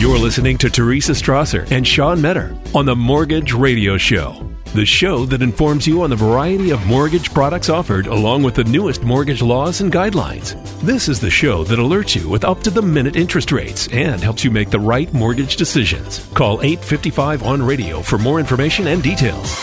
You're listening to Teresa Strasser and Sean Metter on the Mortgage Radio Show, the show that informs you on the variety of mortgage products offered along with the newest mortgage laws and guidelines. This is the show that alerts you with up to the minute interest rates and helps you make the right mortgage decisions. Call 855 on radio for more information and details.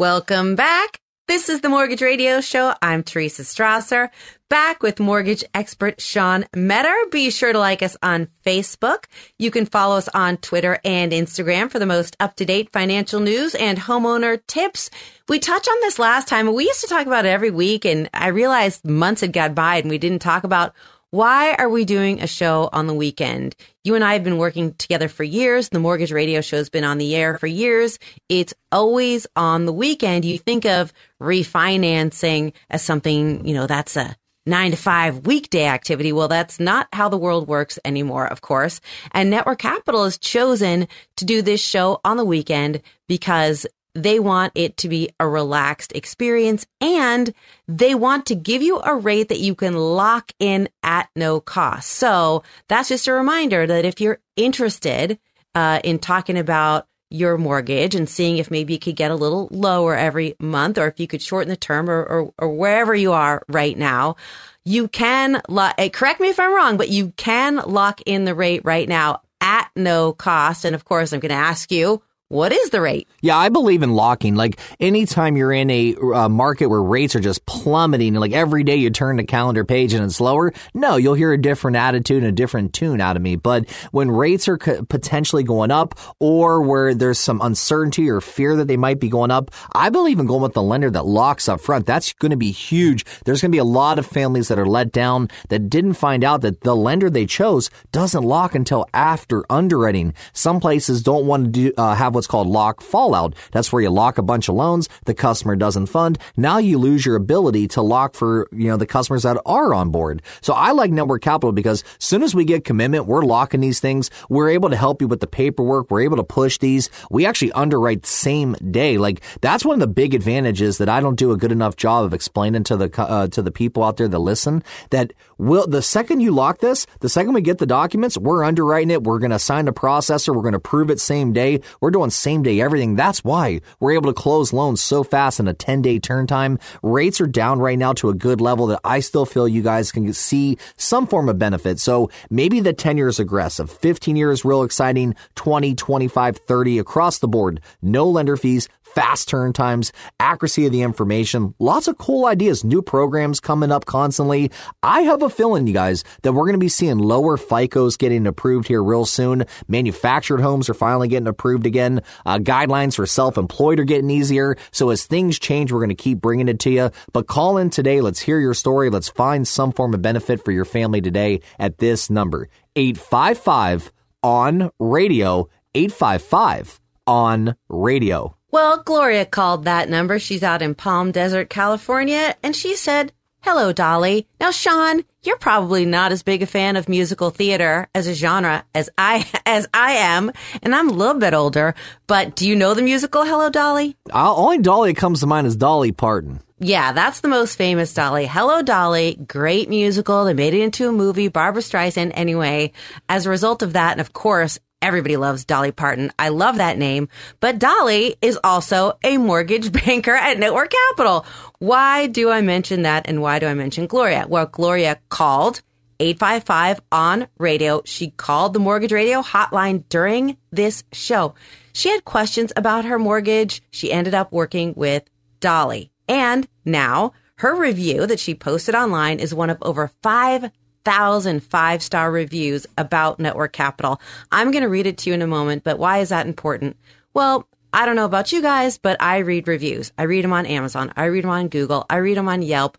Welcome back. This is the Mortgage Radio Show. I'm Teresa Strasser, back with mortgage expert Sean Metter. Be sure to like us on Facebook. You can follow us on Twitter and Instagram for the most up to date financial news and homeowner tips. We touched on this last time. We used to talk about it every week, and I realized months had gone by and we didn't talk about why are we doing a show on the weekend? You and I have been working together for years. The mortgage radio show's been on the air for years. It's always on the weekend. You think of refinancing as something, you know, that's a nine to five weekday activity. Well, that's not how the world works anymore, of course. And Network Capital has chosen to do this show on the weekend because they want it to be a relaxed experience and they want to give you a rate that you can lock in at no cost. So that's just a reminder that if you're interested uh, in talking about your mortgage and seeing if maybe you could get a little lower every month or if you could shorten the term or, or, or wherever you are right now, you can, lo- eh, correct me if I'm wrong, but you can lock in the rate right now at no cost. And of course, I'm going to ask you, what is the rate? Yeah, I believe in locking. Like anytime you're in a uh, market where rates are just plummeting, like every day you turn the calendar page and it's lower, no, you'll hear a different attitude and a different tune out of me. But when rates are potentially going up or where there's some uncertainty or fear that they might be going up, I believe in going with the lender that locks up front. That's going to be huge. There's going to be a lot of families that are let down that didn't find out that the lender they chose doesn't lock until after underwriting. Some places don't want to do, uh, have what's called lock fallout. That's where you lock a bunch of loans, the customer doesn't fund. Now you lose your ability to lock for, you know, the customers that are on board. So I like Network Capital because as soon as we get commitment, we're locking these things. We're able to help you with the paperwork. We're able to push these. We actually underwrite same day. Like that's one of the big advantages that I don't do a good enough job of explaining to the, uh, to the people out there that listen that will, the second you lock this, the second we get the documents, we're underwriting it. We're going to assign the processor. We're going to prove it same day. We're doing same day everything. That's why we're able to close loans so fast in a 10 day turn time. Rates are down right now to a good level that I still feel you guys can see some form of benefit. So maybe the 10 years aggressive, 15 years real exciting, 20, 25, 30 across the board. No lender fees, fast turn times, accuracy of the information, lots of cool ideas, new programs coming up constantly. I have a feeling, you guys, that we're going to be seeing lower FICOs getting approved here real soon. Manufactured homes are finally getting approved again. Uh, guidelines for self-employed are getting easier. So as things change, we're going to keep bringing it to you. But call in today. Let's hear your story. Let's find some form of benefit for your family today at this number, 855 on radio, 855 on radio. Well, Gloria called that number. She's out in Palm Desert, California, and she said, Hello, Dolly. Now, Sean, you're probably not as big a fan of musical theater as a genre as I as I am, and I'm a little bit older. But do you know the musical Hello, Dolly? Uh, only Dolly that comes to mind is Dolly Parton. Yeah, that's the most famous Dolly. Hello, Dolly. Great musical. They made it into a movie. Barbra Streisand. Anyway, as a result of that, and of course, Everybody loves Dolly Parton. I love that name. But Dolly is also a mortgage banker at Network Capital. Why do I mention that and why do I mention Gloria? Well, Gloria called 855 on radio. She called the mortgage radio hotline during this show. She had questions about her mortgage. She ended up working with Dolly. And now her review that she posted online is one of over 5 thousand five star reviews about Network Capital. I'm going to read it to you in a moment, but why is that important? Well, I don't know about you guys, but I read reviews. I read them on Amazon. I read them on Google. I read them on Yelp.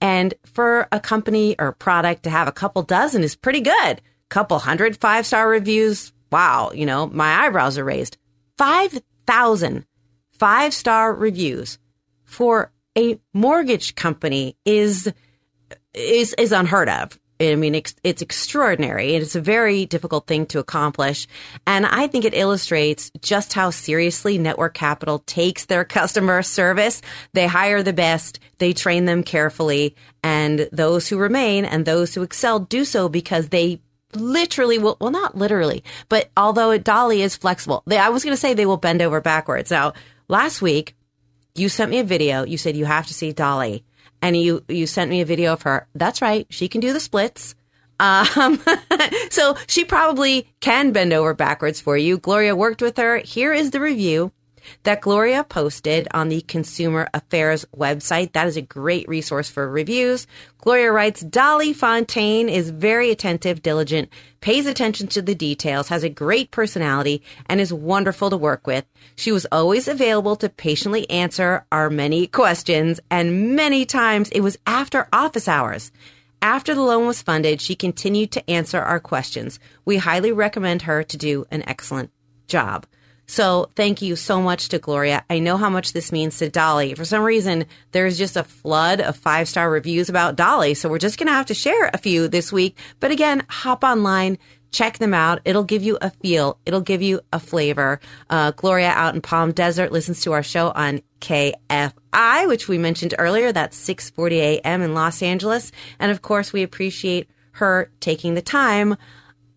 And for a company or product to have a couple dozen is pretty good. Couple hundred five star reviews. Wow. You know, my eyebrows are raised. 5,000 five star reviews for a mortgage company is, is, is unheard of. I mean, it's, extraordinary. It's a very difficult thing to accomplish. And I think it illustrates just how seriously Network Capital takes their customer service. They hire the best. They train them carefully. And those who remain and those who excel do so because they literally will, well, not literally, but although Dolly is flexible, they, I was going to say they will bend over backwards. Now, last week, you sent me a video. You said you have to see Dolly and you, you sent me a video of her. That's right. She can do the splits. Um, so she probably can bend over backwards for you. Gloria worked with her. Here is the review that Gloria posted on the Consumer Affairs website. That is a great resource for reviews. Gloria writes, Dolly Fontaine is very attentive, diligent, pays attention to the details, has a great personality, and is wonderful to work with. She was always available to patiently answer our many questions, and many times it was after office hours. After the loan was funded, she continued to answer our questions. We highly recommend her to do an excellent job. So thank you so much to Gloria. I know how much this means to Dolly. For some reason, there's just a flood of five star reviews about Dolly. So we're just going to have to share a few this week. But again, hop online, check them out. It'll give you a feel. It'll give you a flavor. Uh, Gloria out in Palm Desert listens to our show on KFI, which we mentioned earlier. That's 640 AM in Los Angeles. And of course, we appreciate her taking the time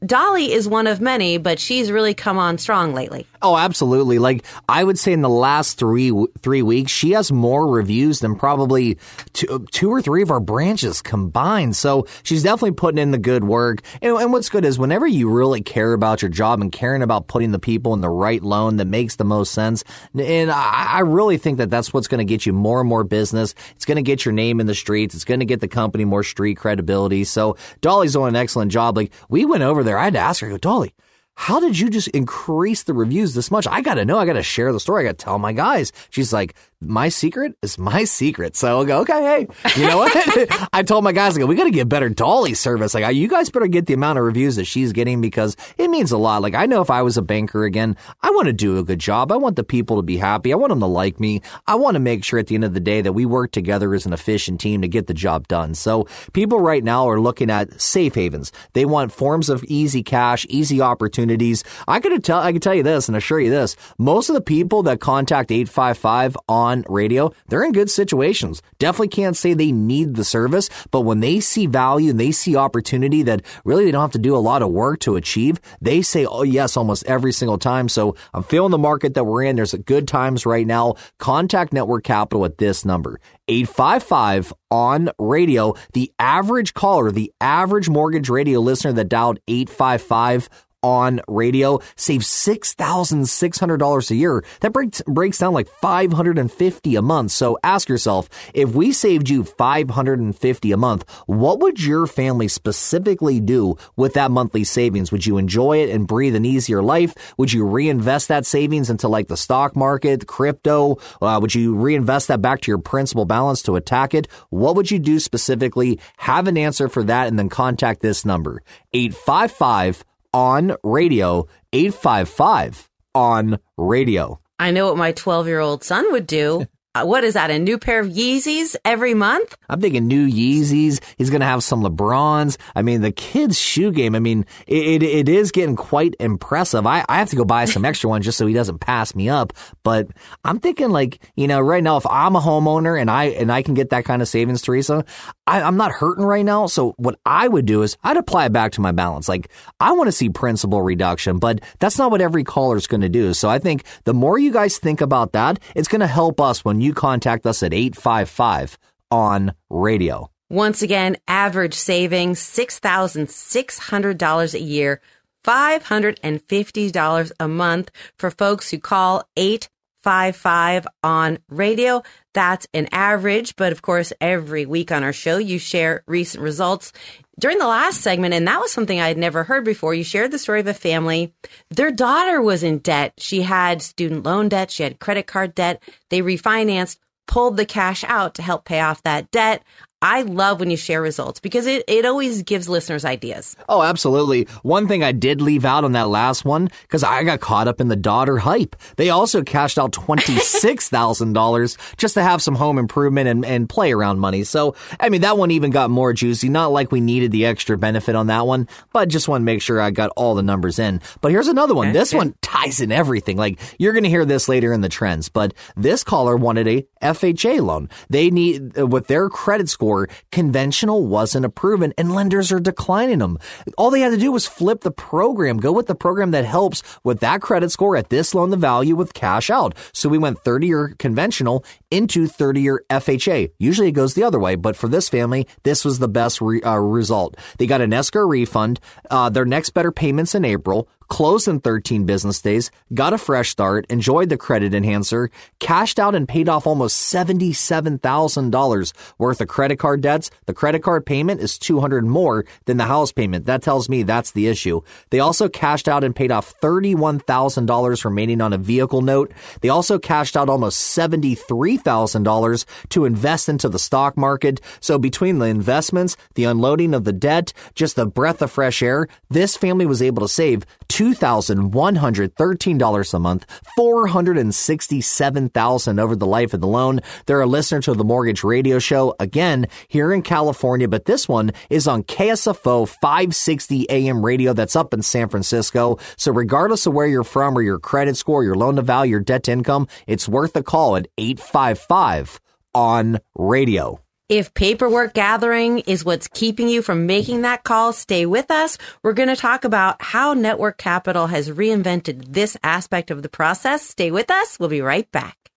Dolly is one of many, but she's really come on strong lately. Oh, absolutely. Like I would say in the last three three weeks, she has more reviews than probably two, two or three of our branches combined. So she's definitely putting in the good work. And, and what's good is whenever you really care about your job and caring about putting the people in the right loan that makes the most sense, and I, I really think that that's what's going to get you more and more business. It's going to get your name in the streets. It's going to get the company more street credibility. So Dolly's doing an excellent job. Like we went over there, I had to ask her, go, Dolly how did you just increase the reviews this much? I got to know. I got to share the story. I got to tell my guys. She's like, my secret is my secret. So I'll go, okay, hey, you know what? I told my guys, I go, we got to get better Dolly service. Like, you guys better get the amount of reviews that she's getting because it means a lot. Like, I know if I was a banker again, I want to do a good job. I want the people to be happy. I want them to like me. I want to make sure at the end of the day that we work together as an efficient team to get the job done. So people right now are looking at safe havens. They want forms of easy cash, easy opportunities. I could tell, I can tell you this and assure you this. Most of the people that contact 855 on on radio, they're in good situations. Definitely can't say they need the service, but when they see value and they see opportunity that really they don't have to do a lot of work to achieve, they say, oh yes, almost every single time. So I'm feeling the market that we're in. There's good times right now. Contact Network Capital at this number, 855 on radio. The average caller, the average mortgage radio listener that dialed 855 on radio save $6,600 a year. That breaks, breaks down like 550 a month. So ask yourself, if we saved you 550 a month, what would your family specifically do with that monthly savings? Would you enjoy it and breathe an easier life? Would you reinvest that savings into like the stock market, crypto? Uh, would you reinvest that back to your principal balance to attack it? What would you do specifically? Have an answer for that and then contact this number, 855 on radio, 855 on radio. I know what my 12 year old son would do. Uh, what is that? A new pair of Yeezys every month? I'm thinking new Yeezys. He's going to have some LeBrons. I mean, the kid's shoe game. I mean, it, it, it is getting quite impressive. I, I have to go buy some extra ones just so he doesn't pass me up. But I'm thinking like, you know, right now, if I'm a homeowner and I, and I can get that kind of savings, Teresa, I, I'm not hurting right now. So what I would do is I'd apply it back to my balance. Like I want to see principal reduction, but that's not what every caller is going to do. So I think the more you guys think about that, it's going to help us when you contact us at 855 on radio. Once again, average savings $6,600 a year, $550 a month for folks who call 855 on radio. That's an average, but of course, every week on our show, you share recent results. During the last segment, and that was something I had never heard before, you shared the story of a family. Their daughter was in debt. She had student loan debt. She had credit card debt. They refinanced, pulled the cash out to help pay off that debt. I love when you share results because it, it always gives listeners ideas. Oh, absolutely. One thing I did leave out on that last one, because I got caught up in the daughter hype. They also cashed out $26,000 just to have some home improvement and, and play around money. So, I mean, that one even got more juicy. Not like we needed the extra benefit on that one, but just want to make sure I got all the numbers in. But here's another one. this one ties in everything. Like, you're going to hear this later in the trends, but this caller wanted a FHA loan. They need, with their credit score, conventional wasn't approving and lenders are declining them. All they had to do was flip the program, go with the program that helps with that credit score at this loan the value with cash out. So we went 30 year conventional into 30 year FHA. Usually it goes the other way, but for this family, this was the best re- uh, result. They got an escrow refund. Uh, their next better payments in April closed in 13 business days, got a fresh start, enjoyed the credit enhancer, cashed out and paid off almost $77,000 worth of credit card debts. The credit card payment is 200 more than the house payment. That tells me that's the issue. They also cashed out and paid off $31,000 remaining on a vehicle note. They also cashed out almost $73,000 to invest into the stock market. So between the investments, the unloading of the debt, just the breath of fresh air, this family was able to save $2,113 a month, $467,000 over the life of the loan. They're a listener to the mortgage radio show again here in California, but this one is on KSFO 560 AM radio that's up in San Francisco. So regardless of where you're from or your credit score, your loan to value, your debt to income, it's worth a call at 855 on radio. If paperwork gathering is what's keeping you from making that call, stay with us. We're going to talk about how Network Capital has reinvented this aspect of the process. Stay with us. We'll be right back.